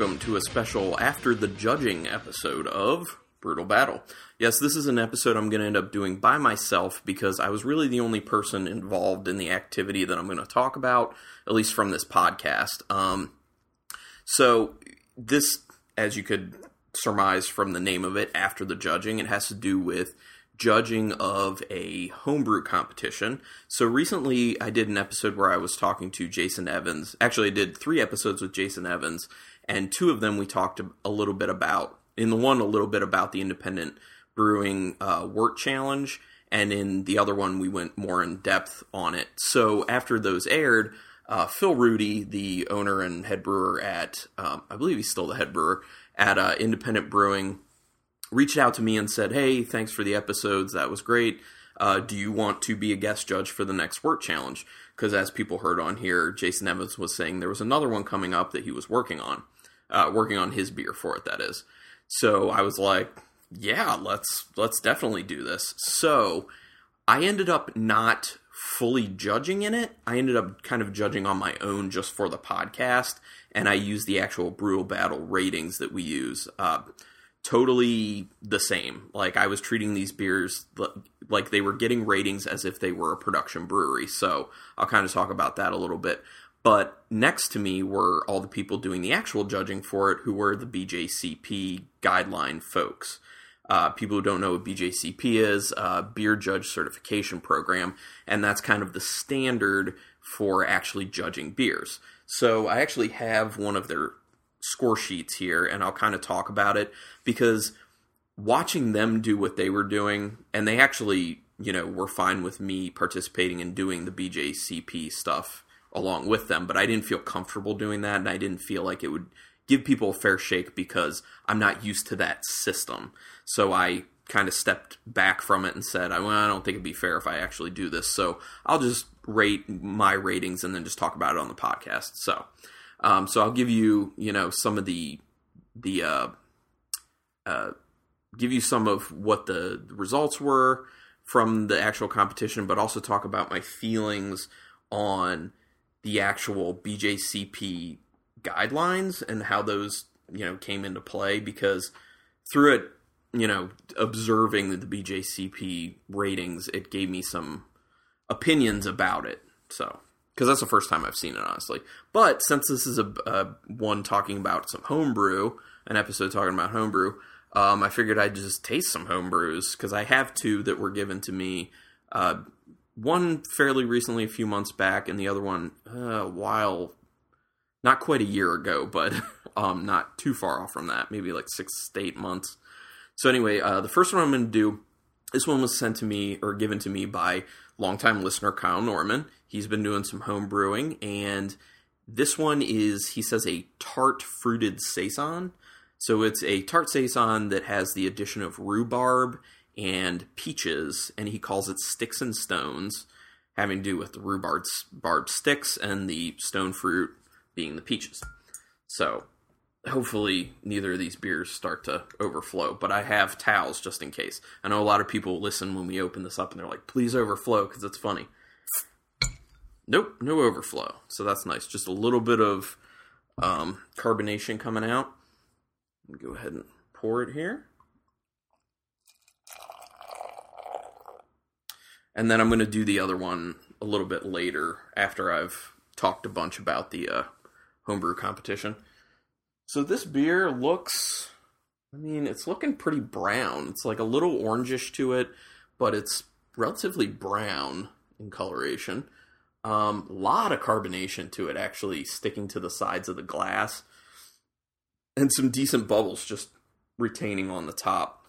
welcome to a special After the Judging episode of Brutal Battle. Yes, this is an episode I'm going to end up doing by myself because I was really the only person involved in the activity that I'm going to talk about, at least from this podcast. Um, so, this, as you could surmise from the name of it, After the Judging, it has to do with judging of a homebrew competition. So recently I did an episode where I was talking to Jason Evans. Actually, I did three episodes with Jason Evans, and two of them we talked a little bit about. In the one, a little bit about the independent brewing uh, wort challenge, and in the other one, we went more in depth on it. So after those aired, uh, Phil Rudy, the owner and head brewer at, um, I believe he's still the head brewer at uh, Independent Brewing, reached out to me and said, "Hey, thanks for the episodes. That was great. Uh, do you want to be a guest judge for the next wort challenge?" Because as people heard on here, Jason Evans was saying there was another one coming up that he was working on, uh, working on his beer for it. That is. So I was like, "Yeah, let's let's definitely do this." So I ended up not fully judging in it. I ended up kind of judging on my own just for the podcast, and I used the actual Brutal Battle ratings that we use. Uh, totally the same. Like I was treating these beers like they were getting ratings as if they were a production brewery. So I'll kind of talk about that a little bit. But next to me were all the people doing the actual judging for it, who were the BJCP guideline folks. Uh, people who don't know what BJCP is, uh, Beer Judge Certification Program, and that's kind of the standard for actually judging beers. So I actually have one of their score sheets here, and I'll kind of talk about it because watching them do what they were doing, and they actually, you know, were fine with me participating in doing the BJCP stuff along with them, but I didn't feel comfortable doing that, and I didn't feel like it would give people a fair shake because I'm not used to that system. So I kind of stepped back from it and said, well, I don't think it'd be fair if I actually do this. So I'll just rate my ratings and then just talk about it on the podcast. So um, so I'll give you, you know, some of the the uh, uh, give you some of what the results were from the actual competition, but also talk about my feelings on the actual BJCP guidelines and how those you know came into play because through it you know observing the BJCP ratings it gave me some opinions about it so because that's the first time I've seen it, honestly. But since this is a, a one talking about some homebrew, an episode talking about homebrew, um, I figured I'd just taste some homebrews because I have two that were given to me. Uh, one fairly recently, a few months back, and the other one uh, a while, not quite a year ago, but um, not too far off from that, maybe like six to eight months. So anyway, uh, the first one I'm going to do, this one was sent to me or given to me by longtime listener Kyle Norman. He's been doing some home brewing, and this one is, he says, a tart fruited saison. So it's a tart saison that has the addition of rhubarb and peaches, and he calls it sticks and stones, having to do with the rhubarb barb sticks and the stone fruit being the peaches. So hopefully neither of these beers start to overflow but i have towels just in case. I know a lot of people listen when we open this up and they're like please overflow because it's funny. Nope no overflow. So that's nice. Just a little bit of um, carbonation coming out. Go ahead and pour it here and then i'm going to do the other one a little bit later after i've talked a bunch about the uh, homebrew competition so this beer looks, I mean, it's looking pretty brown. It's like a little orangish to it, but it's relatively brown in coloration. A um, lot of carbonation to it, actually sticking to the sides of the glass, and some decent bubbles just retaining on the top.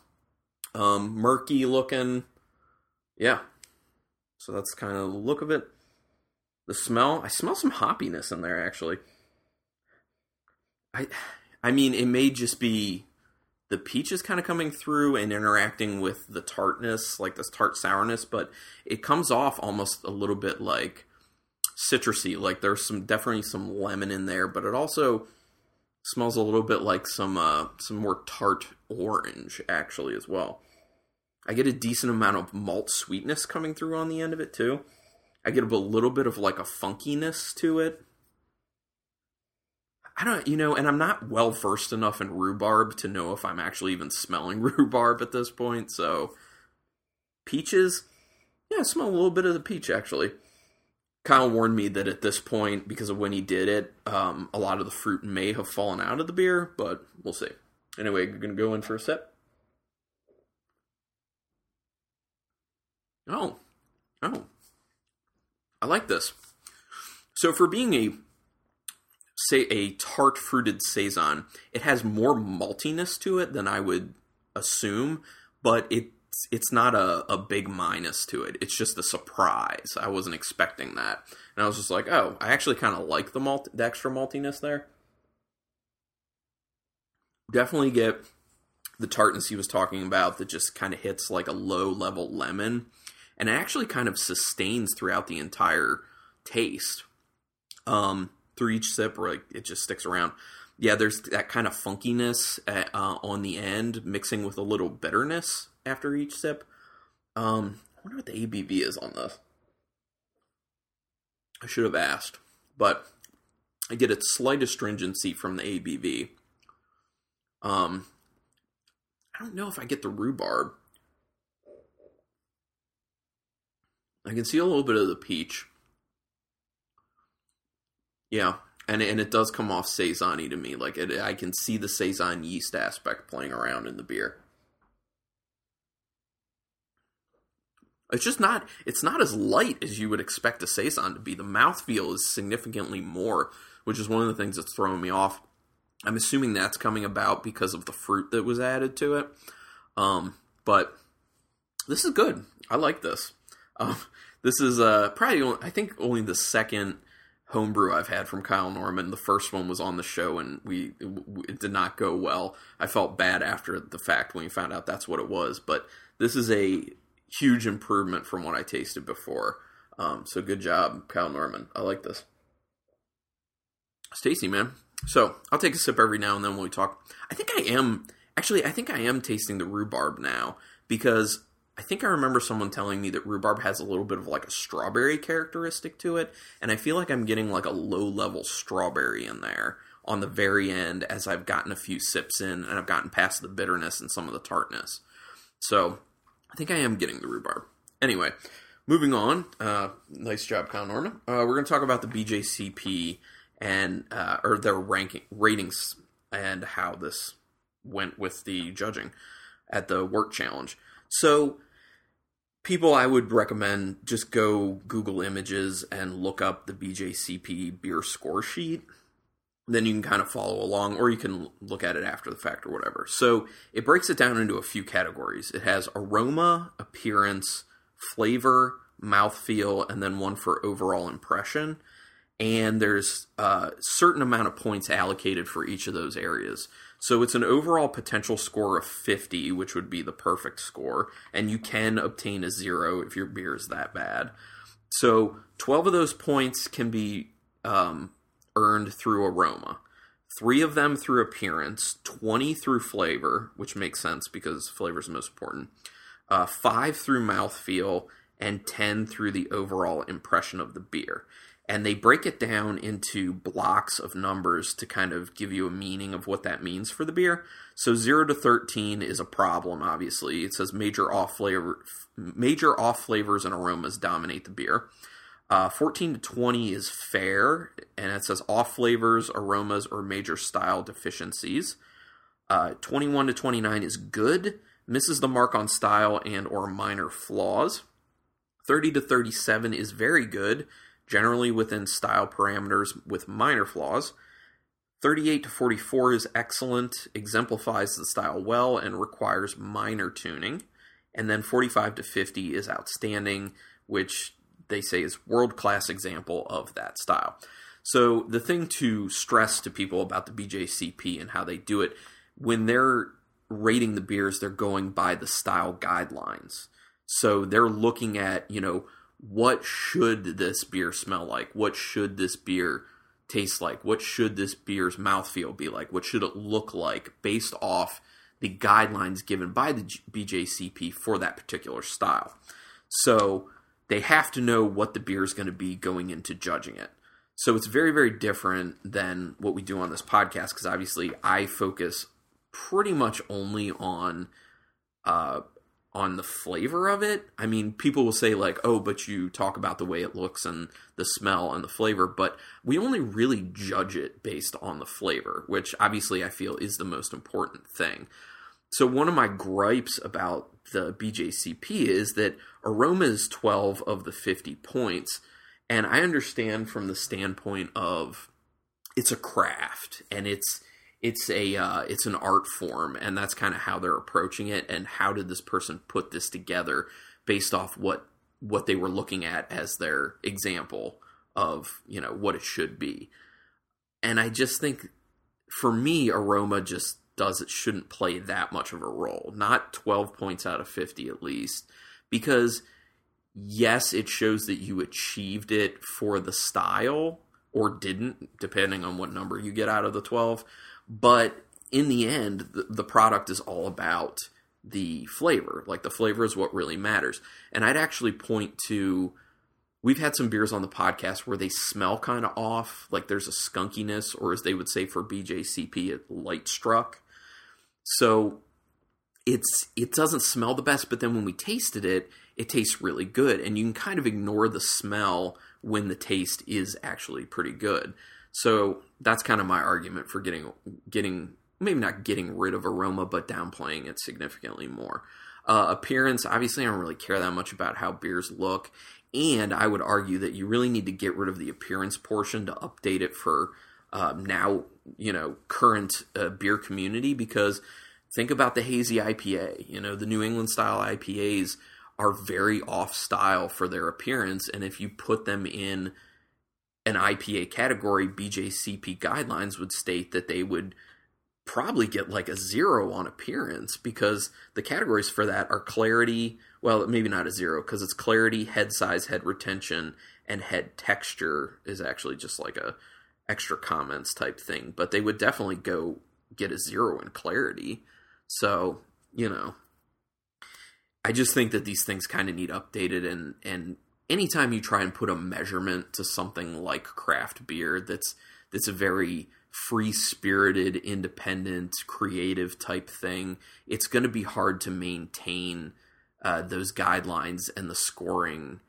Um, murky looking, yeah. So that's kind of the look of it. The smell, I smell some hoppiness in there actually. I I mean, it may just be the peaches kind of coming through and interacting with the tartness, like this tart sourness, but it comes off almost a little bit like citrusy. Like there's some definitely some lemon in there, but it also smells a little bit like some uh, some more tart orange actually as well. I get a decent amount of malt sweetness coming through on the end of it too. I get a little bit of like a funkiness to it. I don't, you know, and I'm not well versed enough in rhubarb to know if I'm actually even smelling rhubarb at this point. So, peaches, yeah, I smell a little bit of the peach actually. Kyle warned me that at this point, because of when he did it, um, a lot of the fruit may have fallen out of the beer, but we'll see. Anyway, gonna go in for a sip. Oh, oh, I like this. So for being a say a tart fruited saison, it has more maltiness to it than I would assume, but it's it's not a, a big minus to it. It's just a surprise. I wasn't expecting that. And I was just like, oh, I actually kind of like the malt the extra maltiness there. Definitely get the tartness he was talking about that just kind of hits like a low level lemon and it actually kind of sustains throughout the entire taste. Um through each sip, or like it just sticks around. Yeah, there's that kind of funkiness at, uh, on the end, mixing with a little bitterness after each sip. Um, I wonder what the ABV is on this. I should have asked, but I get a slight astringency from the ABV. Um, I don't know if I get the rhubarb. I can see a little bit of the peach. Yeah, and and it does come off saison to me. Like it, I can see the saison yeast aspect playing around in the beer. It's just not. It's not as light as you would expect a saison to be. The mouthfeel is significantly more, which is one of the things that's throwing me off. I'm assuming that's coming about because of the fruit that was added to it. Um, but this is good. I like this. Um, this is uh, probably only, I think only the second homebrew I've had from Kyle Norman. The first one was on the show and we it did not go well. I felt bad after the fact when we found out that's what it was, but this is a huge improvement from what I tasted before. Um, so good job, Kyle Norman. I like this. Stacy, man. So I'll take a sip every now and then when we talk. I think I am actually. I think I am tasting the rhubarb now because I think I remember someone telling me that rhubarb has a little bit of like a strawberry characteristic to it, and I feel like I'm getting like a low level strawberry in there on the very end as I've gotten a few sips in and I've gotten past the bitterness and some of the tartness. So I think I am getting the rhubarb. Anyway, moving on. Uh, nice job, Norman. Uh, we're going to talk about the BJCP and uh, or their ranking ratings and how this went with the judging at the wort challenge. So, people I would recommend just go Google Images and look up the BJCP beer score sheet. Then you can kind of follow along, or you can look at it after the fact or whatever. So, it breaks it down into a few categories it has aroma, appearance, flavor, mouthfeel, and then one for overall impression. And there's a certain amount of points allocated for each of those areas. So it's an overall potential score of 50, which would be the perfect score, and you can obtain a zero if your beer is that bad. So 12 of those points can be um, earned through aroma, three of them through appearance, 20 through flavor, which makes sense because flavor is most important, uh, five through mouthfeel, and 10 through the overall impression of the beer and they break it down into blocks of numbers to kind of give you a meaning of what that means for the beer. So 0 to 13 is a problem obviously. It says major off flavor major off flavors and aromas dominate the beer. Uh, 14 to 20 is fair, and it says off flavors, aromas, or major style deficiencies. Uh, 21 to 29 is good, misses the mark on style and or minor flaws. 30 to 37 is very good, generally within style parameters with minor flaws. 38 to 44 is excellent, exemplifies the style well, and requires minor tuning. And then 45 to 50 is outstanding, which they say is world class example of that style. So the thing to stress to people about the BJCP and how they do it, when they're rating the beers, they're going by the style guidelines. So they're looking at, you know, what should this beer smell like? What should this beer taste like? What should this beer's mouthfeel be like? What should it look like based off the guidelines given by the BJCP for that particular style? So they have to know what the beer is going to be going into judging it. So it's very, very different than what we do on this podcast because obviously I focus pretty much only on uh, on the flavor of it. I mean, people will say like, "Oh, but you talk about the way it looks and the smell and the flavor," but we only really judge it based on the flavor, which obviously I feel is the most important thing. So one of my gripes about the BJCP is that aroma is 12 of the 50 points, and I understand from the standpoint of it's a craft and it's it's a uh, it's an art form, and that's kind of how they're approaching it. And how did this person put this together based off what what they were looking at as their example of you know what it should be? And I just think for me, aroma just does it shouldn't play that much of a role. Not 12 points out of 50 at least, because yes, it shows that you achieved it for the style or didn't, depending on what number you get out of the 12. But in the end, the, the product is all about the flavor. Like the flavor is what really matters. And I'd actually point to we've had some beers on the podcast where they smell kind of off, like there's a skunkiness, or as they would say for BJCP, it light struck. So it's it doesn't smell the best, but then when we tasted it, it tastes really good, and you can kind of ignore the smell when the taste is actually pretty good. So that's kind of my argument for getting getting maybe not getting rid of aroma, but downplaying it significantly more. Uh, appearance, obviously, I don't really care that much about how beers look, and I would argue that you really need to get rid of the appearance portion to update it for uh, now, you know, current uh, beer community. Because think about the hazy IPA. You know, the New England style IPAs are very off style for their appearance, and if you put them in an IPA category, BJCP guidelines would state that they would probably get like a zero on appearance because the categories for that are clarity. Well, maybe not a zero because it's clarity, head size, head retention, and head texture is actually just like a extra comments type thing. But they would definitely go get a zero in clarity. So you know, I just think that these things kind of need updated and and anytime you try and put a measurement to something like craft beer that's that's a very free spirited, independent, creative type thing, it's going to be hard to maintain uh, those guidelines and the scoring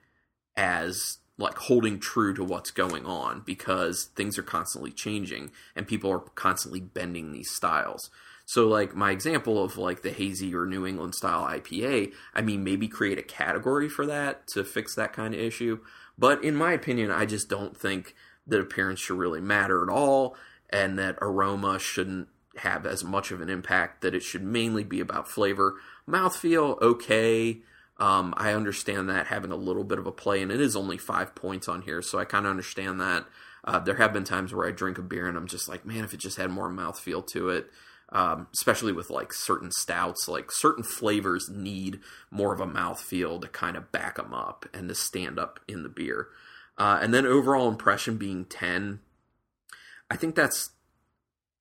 as like holding true to what's going on because things are constantly changing and people are constantly bending these styles. So like my example of like the hazy or New England style IPA, I mean maybe create a category for that to fix that kind of issue. But in my opinion, I just don't think that appearance should really matter at all and that aroma shouldn't have as much of an impact that it should mainly be about flavor. Mouthfeel, okay. Um, I understand that having a little bit of a play, and it is only five points on here, so I kind of understand that. Uh, there have been times where I drink a beer and I'm just like, man, if it just had more mouthfeel to it um, especially with like certain stouts, like certain flavors need more of a mouthfeel to kind of back them up and to stand up in the beer. Uh, and then overall impression being 10, I think that's.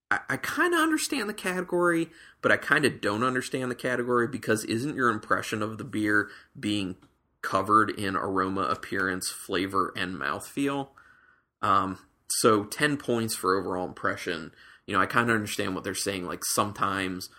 I, I kind of understand the category, but I kind of don't understand the category because isn't your impression of the beer being covered in aroma, appearance, flavor, and mouthfeel? Um, so 10 points for overall impression you know, I kind of understand what they're saying. Like sometimes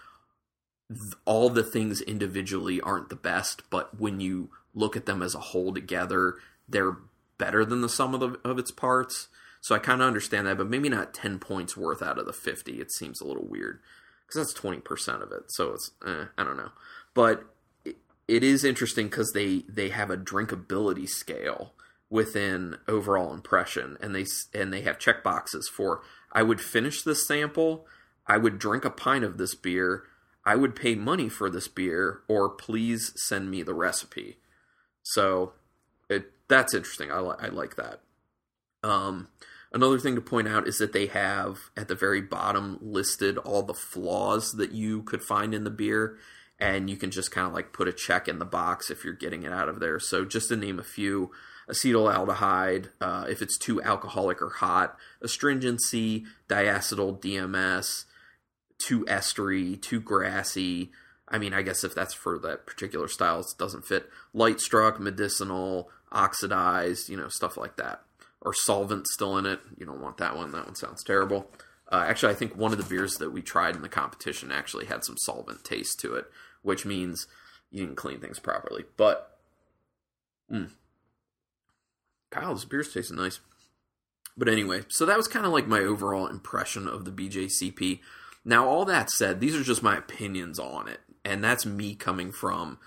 all the things individually aren't the best, but when you look at them as a whole together, they're better than the sum of, the, of its parts. So I kind of understand that, but maybe not 10 points worth out of the 50. It seems a little weird because that's 20% of it. So it's, eh, I don't know. But it, it is interesting because they, they have a drinkability scale within overall impression and they and they have check boxes for I would finish this sample, I would drink a pint of this beer, I would pay money for this beer, or please send me the recipe. So it, that's interesting. I, li- I like that. Um, another thing to point out is that they have at the very bottom listed all the flaws that you could find in the beer, and you can just kind of like put a check in the box if you're getting it out of there. So just to name a few, acetaldehyde, uh, if it's too alcoholic or hot, astringency, diacetyl DMS, too estery, too grassy. I mean, I guess if that's for that particular style, it doesn't fit. Light struck, medicinal, oxidized, you know, stuff like that. or solvent still in it. You don't want that one. That one sounds terrible. Uh, actually, I think one of the beers that we tried in the competition actually had some solvent taste to it, which means you didn't clean things properly. But, mm, Kyle, this beer's tasting nice. But anyway, so that was kind of like my overall impression of the BJCP. Now, all that said, these are just my opinions on it. And that's me coming from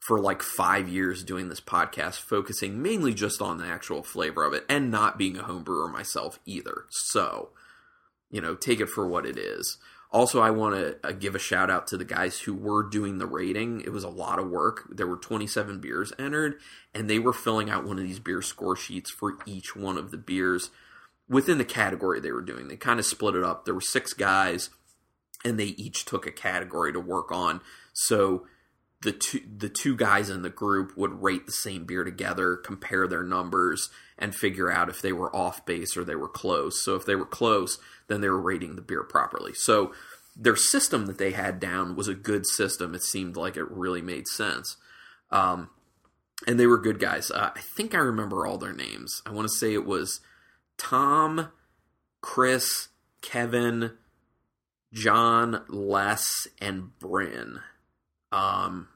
for like five years doing this podcast, focusing mainly just on the actual flavor of it and not being a homebrewer myself either. So, you know, take it for what it is. Also, I want to uh, give a shout out to the guys who were doing the rating. It was a lot of work. There were 27 beers entered, and they were filling out one of these beer score sheets for each one of the beers within the category they were doing. They kind of split it up. There were six guys, and they each took a category to work on. So the two the two guys in the group would rate the same beer together, compare their numbers, and figure out if they were off base or they were close. So if they were close, then they were rating the beer properly. So their system that they had down was a good system. It seemed like it really made sense. Um, and they were good guys. Uh, I think I remember all their names. I want to say it was Tom, Chris, Kevin, John, Les, and Bryn. Um,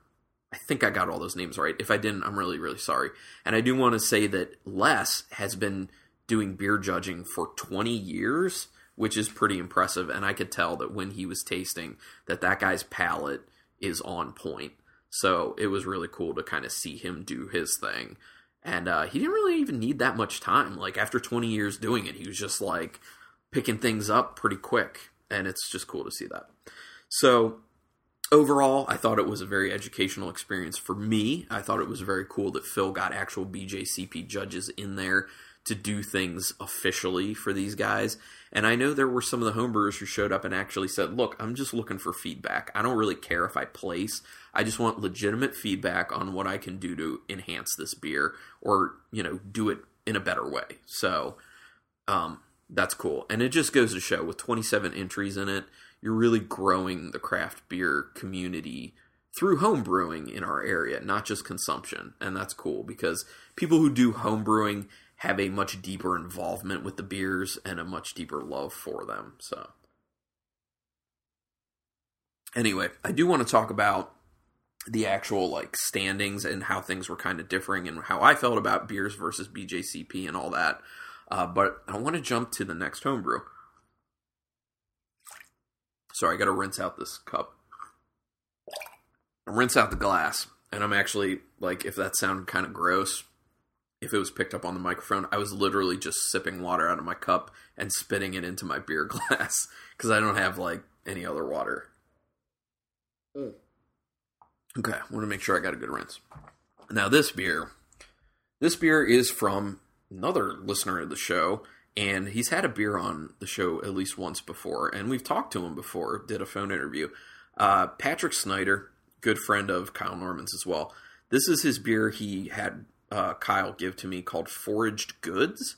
I think I got all those names right. If I didn't, I'm really, really sorry. And I do want to say that Les has been doing beer judging for 20 years, which is pretty impressive. And I could tell that when he was tasting, that that guy's palate is on point. So it was really cool to kind of see him do his thing. And uh, he didn't really even need that much time. Like after 20 years doing it, he was just like picking things up pretty quick. And it's just cool to see that. So overall, I thought it was a very educational experience for me. I thought it was very cool that Phil got actual BJCP judges in there to do things officially for these guys. And I know there were some of the homebrewers who showed up and actually said, Look, I'm just looking for feedback. I don't really care if I place. I just want legitimate feedback on what I can do to enhance this beer or, you know, do it in a better way. So, um, that's cool. And it just goes to show with 27 entries in it, you're really growing the craft beer community through home brewing in our area, not just consumption. And that's cool because people who do home brewing have a much deeper involvement with the beers and a much deeper love for them. So, anyway, I do want to talk about the actual like standings and how things were kind of differing and how I felt about beers versus BJCP and all that. Uh, but I want to jump to the next homebrew. Sorry, I got to rinse out this cup. Rinse out the glass. And I'm actually, like, if that sounded kind of gross, if it was picked up on the microphone, I was literally just sipping water out of my cup and spitting it into my beer glass because I don't have, like, any other water. Mm. Okay, I want to make sure I got a good rinse. Now, this beer, this beer is from another listener of the show, and he's had a beer on the show at least once before, and we've talked to him before, did a phone interview. Uh, Patrick Snyder, good friend of Kyle Norman's as well. This is his beer he had uh, Kyle give to me called Foraged Goods,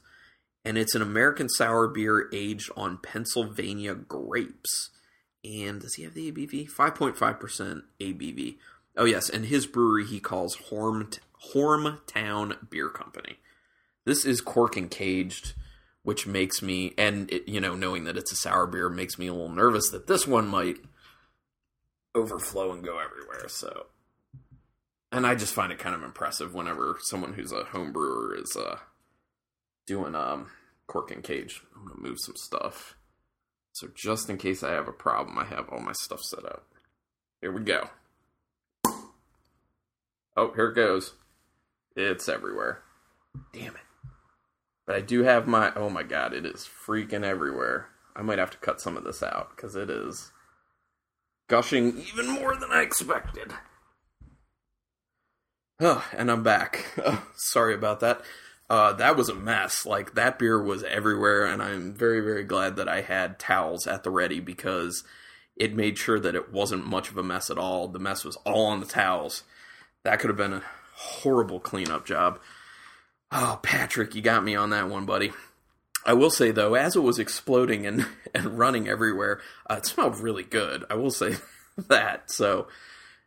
and it's an American sour beer aged on Pennsylvania grapes. And does he have the ABV? 5.5% ABV. Oh, yes, and his brewery he calls Horm, Hormtown Beer Company. This is cork and caged which makes me and it, you know knowing that it's a sour beer makes me a little nervous that this one might overflow and go everywhere so. And i just find it kind of impressive whenever someone who's a home brewer is uh doing um cork and cage i'm gonna move some stuff. So just in case i have a problem i have all my stuff set up. Here we go. Oh here it goes. It's everywhere. Damn it but I do have my. Oh my god, it is freaking everywhere. I might have to cut some of this out because it is gushing even more than I expected. Oh, and I'm back. Oh, sorry about that. Uh, that was a mess. Like that beer was everywhere, and I'm very, very glad that I had towels at the ready because it made sure that it wasn't much of a mess at all. The mess was all on the towels. That could have been a horrible cleanup job. Oh, Patrick, you got me on that one, buddy. I will say though, as it was exploding and and running everywhere, uh, it smelled really good. I will say that. So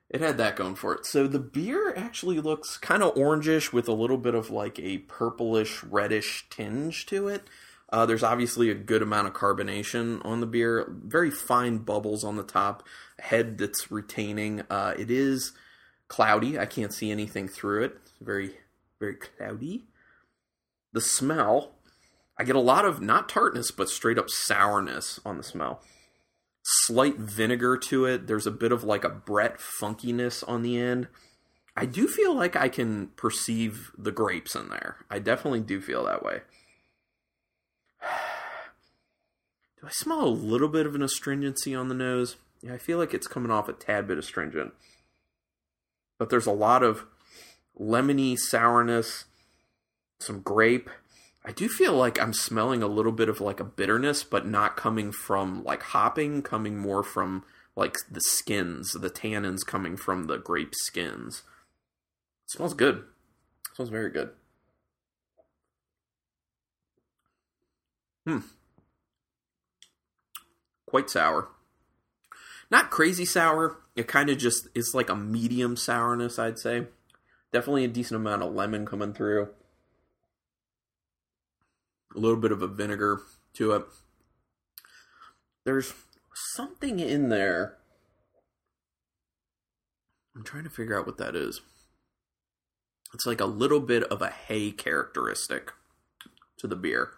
it had that going for it. So the beer actually looks kind of orangish with a little bit of like a purplish reddish tinge to it. Uh, there's obviously a good amount of carbonation on the beer, very fine bubbles on the top, head that's retaining. Uh, it is cloudy. I can't see anything through it. It's very, very cloudy. The smell, I get a lot of not tartness, but straight up sourness on the smell slight vinegar to it. There's a bit of like a Brett funkiness on the end. I do feel like I can perceive the grapes in there. I definitely do feel that way. Do I smell a little bit of an astringency on the nose? Yeah, I feel like it's coming off a tad bit astringent. But there's a lot of lemony sourness, some grape, I do feel like I'm smelling a little bit of like a bitterness, but not coming from like hopping, coming more from like the skins, the tannins coming from the grape skins. It smells good. It smells very good. Hmm. Quite sour. Not crazy sour. It kind of just is like a medium sourness, I'd say. Definitely a decent amount of lemon coming through a little bit of a vinegar to it. There's something in there. I'm trying to figure out what that is. It's like a little bit of a hay characteristic to the beer.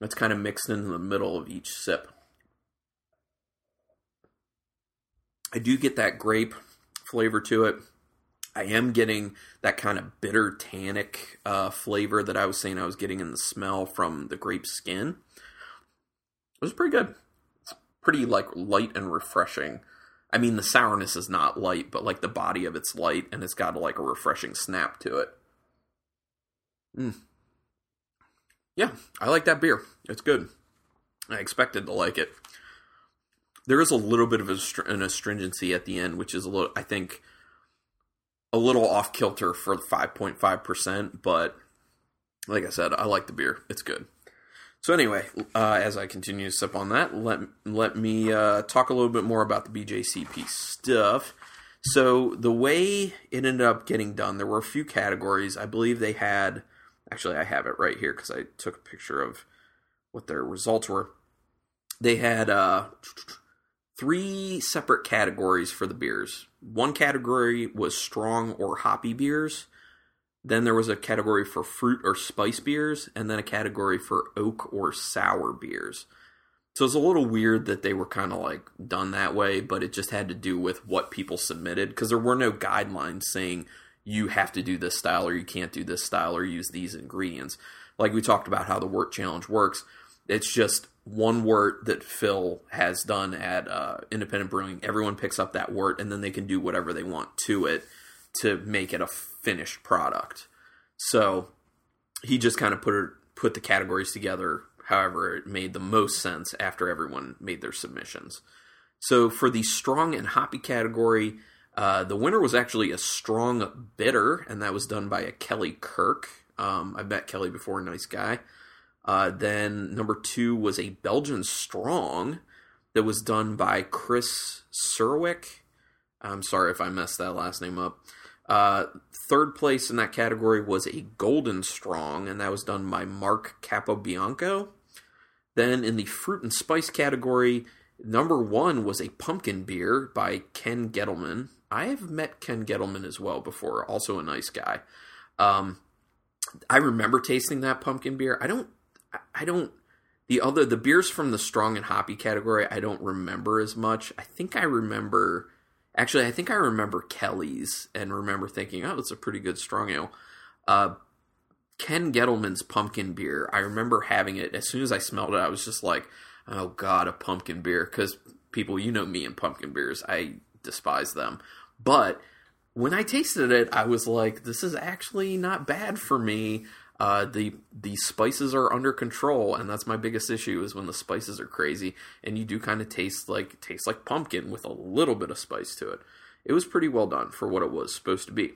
That's kind of mixed in the middle of each sip. I do get that grape flavor to it. I am getting that kind of bitter tannic uh, flavor that I was saying I was getting in the smell from the grape skin. It was pretty good. It's pretty like light and refreshing. I mean, the sourness is not light, but like the body of it's light, and it's got like a refreshing snap to it. Mm. Yeah, I like that beer. It's good. I expected to like it. There is a little bit of an astringency at the end, which is a little, I think, a little off kilter for 5.5%, but like I said, I like the beer. It's good. So anyway, uh, as I continue to sip on that, let let me uh, talk a little bit more about the BJCP stuff. So the way it ended up getting done, there were a few categories. I believe they had. Actually, I have it right here because I took a picture of what their results were. They had uh, three separate categories for the beers. One category was strong or hoppy beers. Then there was a category for fruit or spice beers, and then a category for oak or sour beers. So it's a little weird that they were kind of like done that way, but it just had to do with what people submitted because there were no guidelines saying you have to do this style or you can't do this style or use these ingredients. Like we talked about how the wort challenge works, it's just one wort that Phil has done at uh, Independent Brewing. Everyone picks up that wort, and then they can do whatever they want to it to make it a finished product. So he just kind of put it, put the categories together however it made the most sense after everyone made their submissions. So for the strong and hoppy category, uh, the winner was actually a strong bitter, and that was done by a Kelly Kirk. Um, I met Kelly before, nice guy. Uh, then number two was a Belgian Strong that was done by Chris Serwick. I'm sorry if I messed that last name up. Uh, third place in that category was a Golden Strong, and that was done by Mark Capobianco. Then in the fruit and spice category, number one was a pumpkin beer by Ken Gettleman. I have met Ken Gettleman as well before, also a nice guy. Um, I remember tasting that pumpkin beer. I don't I don't the other the beers from the strong and hoppy category I don't remember as much. I think I remember actually I think I remember Kelly's and remember thinking, oh, it's a pretty good strong ale. Uh, Ken Gettleman's pumpkin beer. I remember having it as soon as I smelled it. I was just like, oh god, a pumpkin beer. Because people, you know me and pumpkin beers, I despise them. But when I tasted it, I was like, this is actually not bad for me. Uh, the the spices are under control, and that's my biggest issue is when the spices are crazy, and you do kind of taste like taste like pumpkin with a little bit of spice to it. It was pretty well done for what it was supposed to be.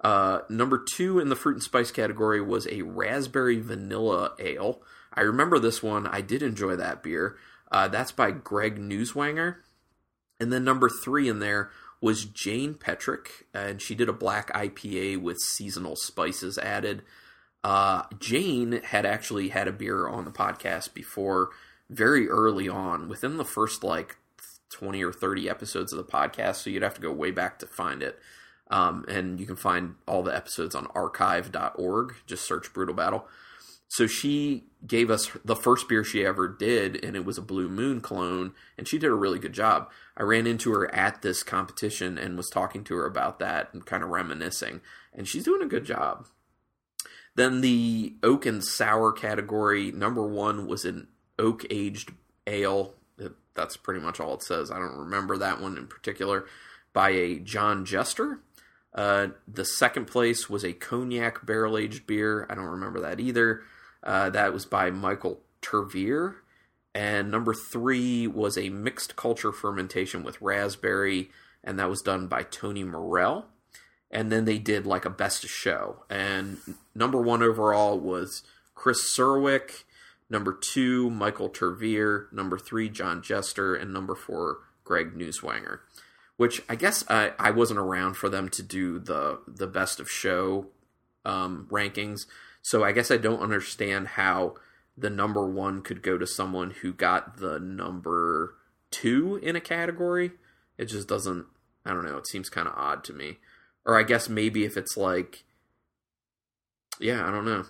Uh, number two in the fruit and spice category was a raspberry vanilla ale. I remember this one. I did enjoy that beer. Uh, that's by Greg Newswanger. And then number three in there was Jane Petrick, and she did a black IPA with seasonal spices added. Uh, Jane had actually had a beer on the podcast before, very early on, within the first like 20 or 30 episodes of the podcast, so you'd have to go way back to find it. Um, and you can find all the episodes on archive.org. Just search Brutal Battle. So she gave us the first beer she ever did, and it was a Blue Moon clone, and she did a really good job. I ran into her at this competition and was talking to her about that and kind of reminiscing, and she's doing a good job. Then the oak and sour category, number one was an oak aged ale. That's pretty much all it says. I don't remember that one in particular. By a John Jester. Uh, the second place was a cognac barrel aged beer. I don't remember that either. Uh, that was by Michael Tervier. And number three was a mixed culture fermentation with raspberry, and that was done by Tony Morell. And then they did like a best of show. And number one overall was Chris Serwick. Number two, Michael Tervier. Number three, John Jester. And number four, Greg Newswanger. Which I guess I, I wasn't around for them to do the the best of show um, rankings. So I guess I don't understand how the number one could go to someone who got the number two in a category. It just doesn't. I don't know. It seems kind of odd to me. Or I guess maybe if it's like, yeah, I don't know.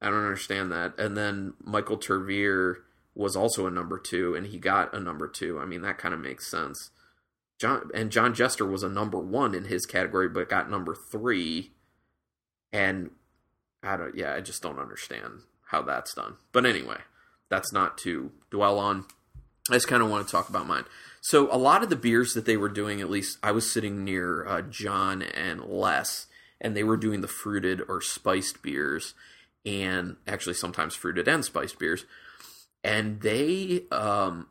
I don't understand that. And then Michael Tervier was also a number two, and he got a number two. I mean, that kind of makes sense. John and John Jester was a number one in his category, but got number three. And I don't. Yeah, I just don't understand how that's done. But anyway, that's not to dwell on. I just kind of want to talk about mine. So a lot of the beers that they were doing, at least I was sitting near uh, John and Les, and they were doing the fruited or spiced beers and actually sometimes fruited and spiced beers. And they, um,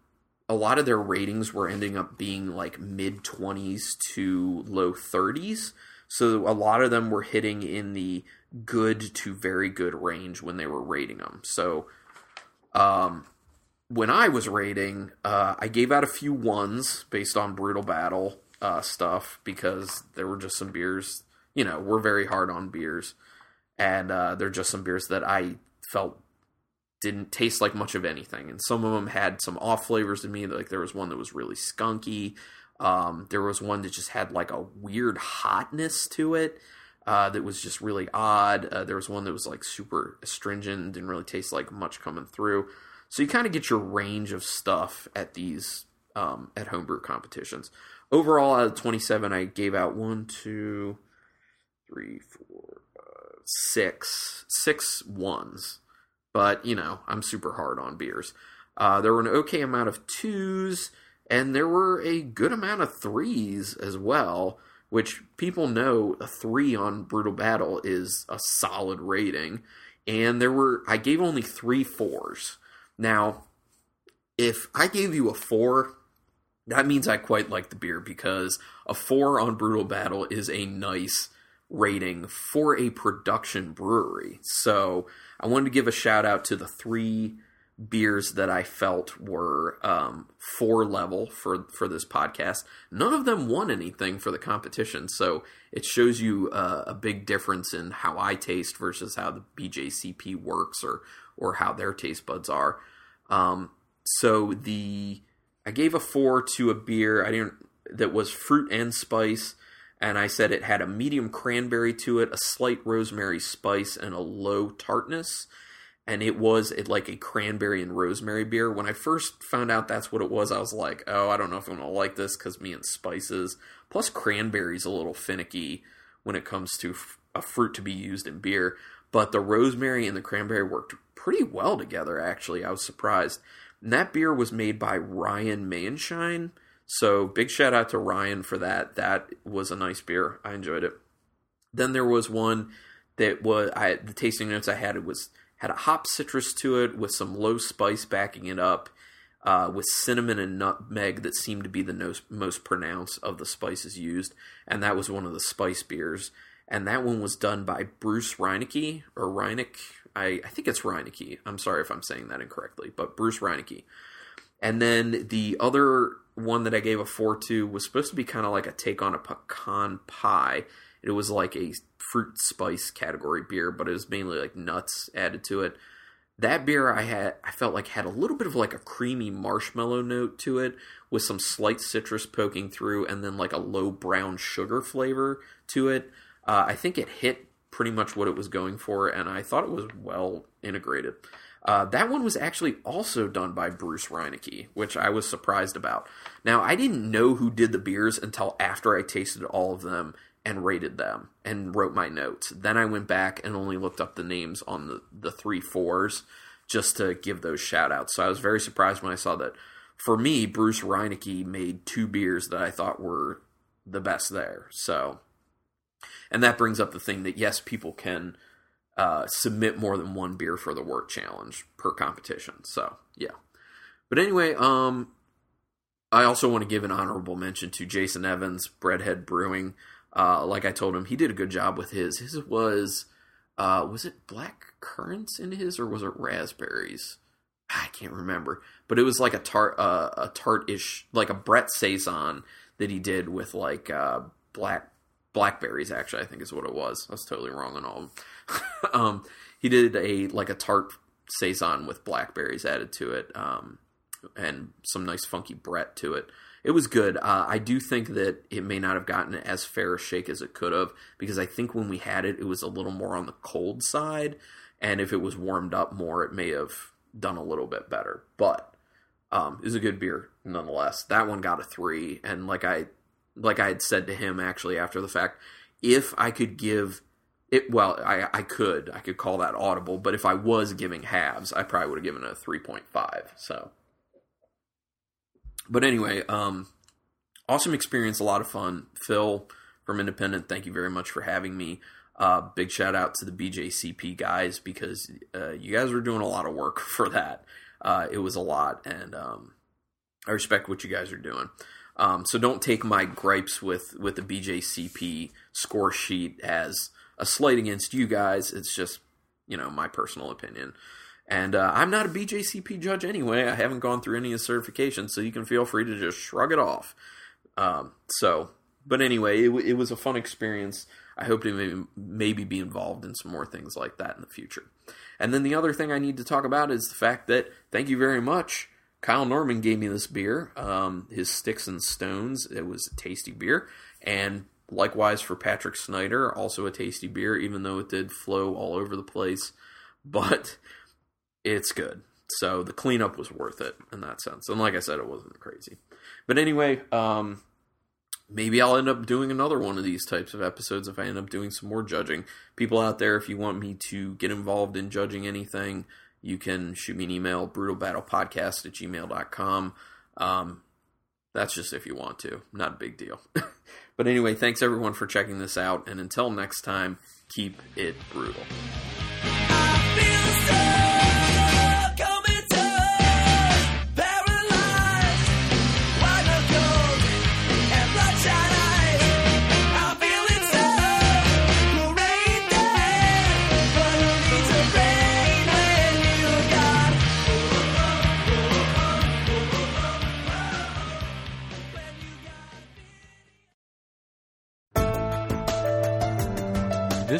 a lot of their ratings were ending up being like mid 20s to low 30s. So a lot of them were hitting in the good to very good range when they were rating them. So, um, when I was rating, uh, I gave out a few ones based on Brutal Battle uh, stuff because there were just some beers, you know, we're very hard on beers and uh, they're just some beers that I felt didn't taste like much of anything, and some of them had some off flavors to me. Like there was one that was really skunky. Um, there was one that just had like a weird hotness to it uh, that was just really odd. Uh, there was one that was like super astringent, didn't really taste like much coming through. So you kind of get your range of stuff at these um, at homebrew competitions. Overall, out of 27, I gave out one, two, three, four, six, six ones. But, you know, I'm super hard on beers. Uh, there were an okay amount of twos, and there were a good amount of threes as well, which people know a three on Brutal Battle is a solid rating. And there were, I gave only three fours. Now, if I gave you a four, that means I quite like the beer because a four on Brutal Battle is a nice rating for a production brewery. So I wanted to give a shout out to the three beers that I felt were um, four level for for this podcast. None of them won anything for the competition, so it shows you uh, a big difference in how I taste versus how the BJCP works or or how their taste buds are. Um, so the I gave a four to a beer I didn't that was fruit and spice and I said it had a medium cranberry to it, a slight rosemary spice, and a low tartness. And it was it, like a cranberry and rosemary beer. When I first found out that's what it was, I was like, oh, I don't know if I'm to like this because me and spices. Plus, cranberry's a little finicky when it comes to a fruit to be used in beer. But the rosemary and the cranberry worked pretty well together, actually. I was surprised. And that beer was made by Ryan Mayenshine so big shout out to Ryan for that. That was a nice beer. I enjoyed it. Then there was one that was I the tasting notes I had it was had a hop citrus to it with some low spice backing it up. Uh, with cinnamon and nutmeg that seemed to be the most, most pronounced of the spices used, and that was one of the spice beers. And that one was done by Bruce Reinecke or Reineck. I, I think it's Reinecke. I'm sorry if I'm saying that incorrectly, but Bruce Reinecke And then the other one that I gave a four to was supposed to be kind of like a take on a pecan pie. It was like a fruit spice category beer, but it was mainly like nuts added to it. That beer I had I felt like had a little bit of like a creamy marshmallow note to it with some slight citrus poking through and then like a low brown sugar flavor to it. Uh, I think it hit pretty much what it was going for and I thought it was well integrated. Uh, that one was actually also done by Bruce Reineke, which I was surprised about. Now, I didn't know who did the beers until after I tasted all of them and rated them and wrote my notes. Then I went back and only looked up the names on the, the three fours just to give those shout outs. So I was very surprised when I saw that. For me, Bruce Reineke made two beers that I thought were the best there. So, and that brings up the thing that yes, people can uh, submit more than one beer for the wort challenge per competition. So yeah. But anyway, um, I also want to give an honorable mention to Jason Evans, Breadhead Brewing. Uh, like I told him, he did a good job with his. His was, uh, was it black currants in his or was it raspberries? I can't remember, but it was like a tart, uh, a tart-ish, like a Brett saison that he did with like uh, black blackberries. Actually, I think is what it was. I was totally wrong on all. of um, he did a like a tart saison with blackberries added to it, um, and some nice funky Brett to it. It was good. Uh, I do think that it may not have gotten as fair a shake as it could have because I think when we had it, it was a little more on the cold side, and if it was warmed up more, it may have done a little bit better. But um, it was a good beer nonetheless. That one got a three, and like I like I had said to him actually after the fact, if I could give it, well, I, I could, I could call that audible, but if I was giving halves, I probably would have given it a 3.5. So, but anyway, um, awesome experience, a lot of fun. Phil from Independent, thank you very much for having me. Uh, big shout out to the BJCP guys because uh, you guys were doing a lot of work for that. Uh, it was a lot, and um, I respect what you guys are doing. Um, so don't take my gripes with with the BJCP score sheet as a slight against you guys. It's just you know my personal opinion. And uh, I'm not a BJCP judge anyway. I haven't gone through any of the certifications, so you can feel free to just shrug it off. Um, so, but anyway, it, it, was a fun experience. I hope to maybe, maybe be involved in some more things like that in the future. And then the other thing I need to talk about is the fact that thank you very much. Kyle Norman gave me this beer, um, his Sticks and Stones. It was a tasty beer. And likewise for Patrick Snyder, also a tasty beer, even though it did flow all over the place. But it's good. So the cleanup was worth it in that sense. And like I said, it wasn't crazy. But anyway, um, maybe I'll end up doing another one of these types of episodes if I end up doing some more judging. People out there, if you want me to get involved in judging anything, you can shoot me an email, brutalbattlepodcast at gmail.com. Um, that's just if you want to. Not a big deal. but anyway, thanks everyone for checking this out. And until next time, keep it brutal.